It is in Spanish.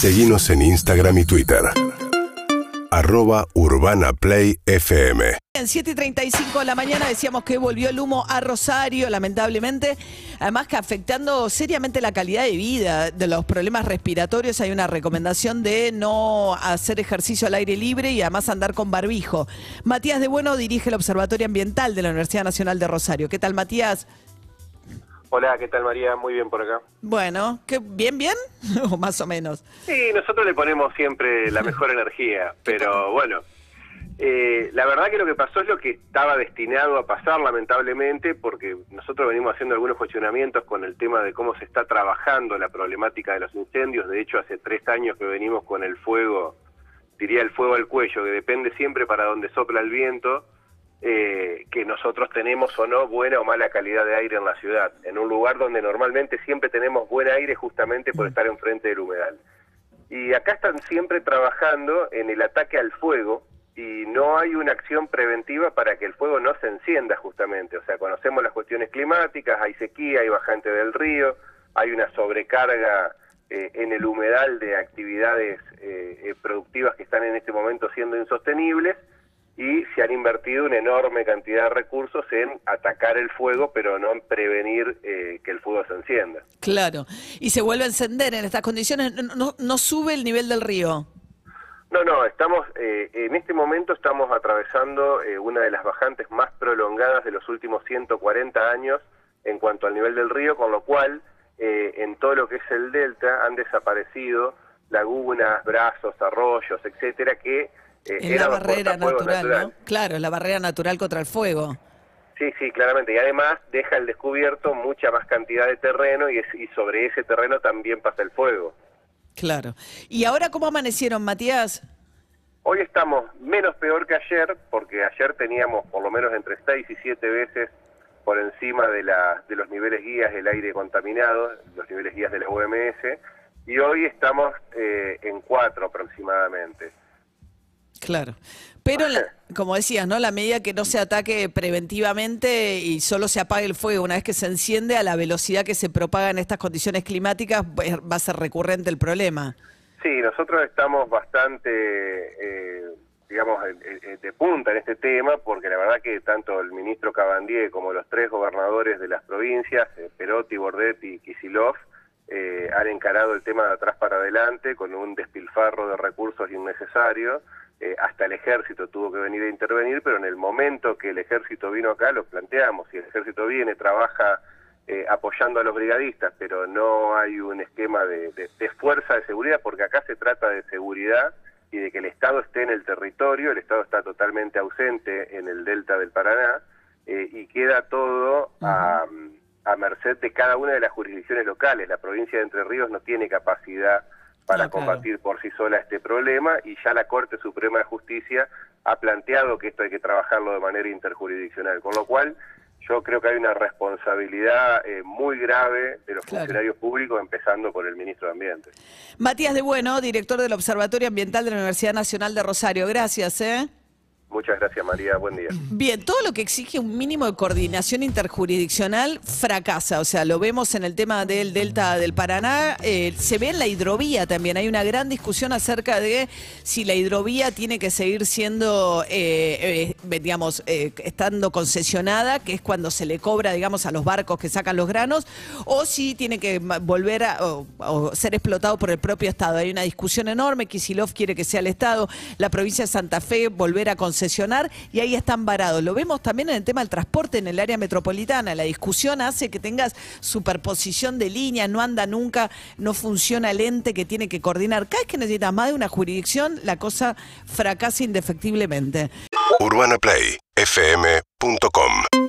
Seguimos en Instagram y Twitter. Arroba Urbana Play FM. En 7.35 de la mañana decíamos que volvió el humo a Rosario, lamentablemente, además que afectando seriamente la calidad de vida, de los problemas respiratorios, hay una recomendación de no hacer ejercicio al aire libre y además andar con barbijo. Matías de Bueno dirige el Observatorio Ambiental de la Universidad Nacional de Rosario. ¿Qué tal, Matías? Hola, ¿qué tal María? Muy bien por acá. Bueno, ¿qué, ¿bien, bien? o más o menos. Sí, nosotros le ponemos siempre la mejor energía, pero bueno, eh, la verdad que lo que pasó es lo que estaba destinado a pasar lamentablemente, porque nosotros venimos haciendo algunos cuestionamientos con el tema de cómo se está trabajando la problemática de los incendios. De hecho, hace tres años que venimos con el fuego, diría el fuego al cuello, que depende siempre para donde sopla el viento eh, que nosotros tenemos o no buena o mala calidad de aire en la ciudad, en un lugar donde normalmente siempre tenemos buen aire justamente por estar enfrente del humedal. Y acá están siempre trabajando en el ataque al fuego y no hay una acción preventiva para que el fuego no se encienda justamente. O sea, conocemos las cuestiones climáticas, hay sequía, hay bajante del río, hay una sobrecarga eh, en el humedal de actividades eh, productivas que están en este momento siendo insostenibles y se han invertido una enorme cantidad de recursos en atacar el fuego, pero no en prevenir eh, que el fuego se encienda. Claro, y se vuelve a encender en estas condiciones, no, no sube el nivel del río. No, no, estamos, eh, en este momento estamos atravesando eh, una de las bajantes más prolongadas de los últimos 140 años en cuanto al nivel del río, con lo cual en todo lo que es el delta han desaparecido lagunas, brazos, arroyos, etcétera, que eh, la barrera natural, ¿no? Claro, la barrera natural contra el fuego. Sí, sí, claramente. Y además deja al descubierto mucha más cantidad de terreno y, y sobre ese terreno también pasa el fuego. Claro. ¿Y ahora cómo amanecieron, Matías? Hoy estamos menos peor que ayer, porque ayer teníamos por lo menos entre 6 y 7 veces por encima de, la, de los niveles guías del aire contaminado, los niveles guías de la OMS, y hoy estamos eh, en 4 aproximadamente. Claro. Pero, como decías, ¿no? La medida que no se ataque preventivamente y solo se apague el fuego una vez que se enciende, a la velocidad que se propaga en estas condiciones climáticas, va a ser recurrente el problema. Sí, nosotros estamos bastante, eh, digamos, de punta en este tema, porque la verdad que tanto el ministro Cabandier como los tres gobernadores de las provincias, eh, Perotti, Bordetti y Kisilov, eh, han encarado el tema de atrás para adelante con un despilfarro de recursos innecesarios eh, hasta el ejército tuvo que venir a intervenir, pero en el momento que el ejército vino acá lo planteamos, si el ejército viene, trabaja eh, apoyando a los brigadistas, pero no hay un esquema de, fuerza de seguridad, porque acá se trata de seguridad y de que el Estado esté en el territorio, el Estado está totalmente ausente en el delta del Paraná, eh, y queda todo a, a merced de cada una de las jurisdicciones locales. La provincia de Entre Ríos no tiene capacidad para ah, combatir por sí sola este problema y ya la Corte Suprema de Justicia ha planteado que esto hay que trabajarlo de manera interjurisdiccional, con lo cual yo creo que hay una responsabilidad eh, muy grave de los funcionarios públicos, empezando por el ministro de Ambiente. Matías de Bueno, director del Observatorio Ambiental de la Universidad Nacional de Rosario. Gracias. ¿eh? Muchas gracias, María. Buen día. Bien, todo lo que exige un mínimo de coordinación interjurisdiccional fracasa. O sea, lo vemos en el tema del Delta del Paraná. Eh, se ve en la hidrovía también. Hay una gran discusión acerca de si la hidrovía tiene que seguir siendo, eh, eh, digamos, estando concesionada, que es cuando se le cobra, digamos, a los barcos que sacan los granos, o si tiene que volver a o, ser explotado por el propio Estado. Hay una discusión enorme. Kisilov quiere que sea el Estado. La provincia de Santa Fe volver a concesionar y ahí están varados. Lo vemos también en el tema del transporte en el área metropolitana. La discusión hace que tengas superposición de líneas, no anda nunca, no funciona el ente que tiene que coordinar. Cada vez que necesitas más de una jurisdicción, la cosa fracasa indefectiblemente. UrbanaPlayFM.com